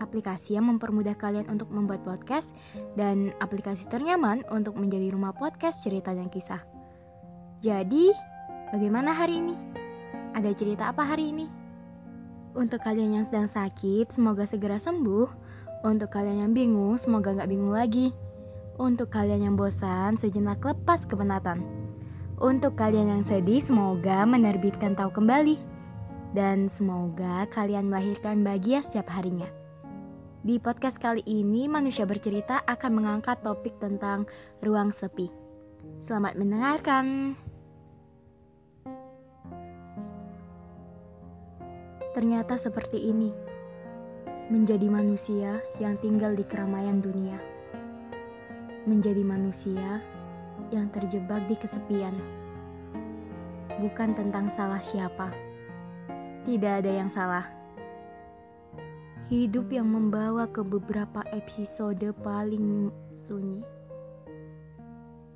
aplikasi yang mempermudah kalian untuk membuat podcast dan aplikasi ternyaman untuk menjadi rumah podcast cerita dan kisah. Jadi, bagaimana hari ini? Ada cerita apa hari ini? Untuk kalian yang sedang sakit, semoga segera sembuh. Untuk kalian yang bingung, semoga nggak bingung lagi. Untuk kalian yang bosan, sejenak lepas kepenatan. Untuk kalian yang sedih, semoga menerbitkan tahu kembali. Dan semoga kalian melahirkan bahagia setiap harinya. Di podcast kali ini, manusia bercerita akan mengangkat topik tentang ruang sepi. Selamat mendengarkan. Ternyata seperti ini, menjadi manusia yang tinggal di keramaian dunia, menjadi manusia yang terjebak di kesepian, bukan tentang salah siapa. Tidak ada yang salah Hidup yang membawa ke beberapa episode paling sunyi.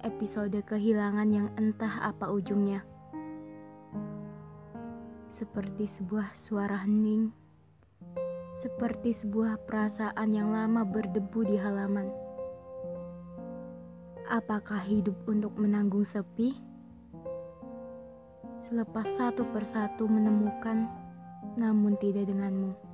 Episode kehilangan yang entah apa ujungnya. Seperti sebuah suara hening. Seperti sebuah perasaan yang lama berdebu di halaman. Apakah hidup untuk menanggung sepi? Selepas satu persatu menemukan, namun tidak denganmu.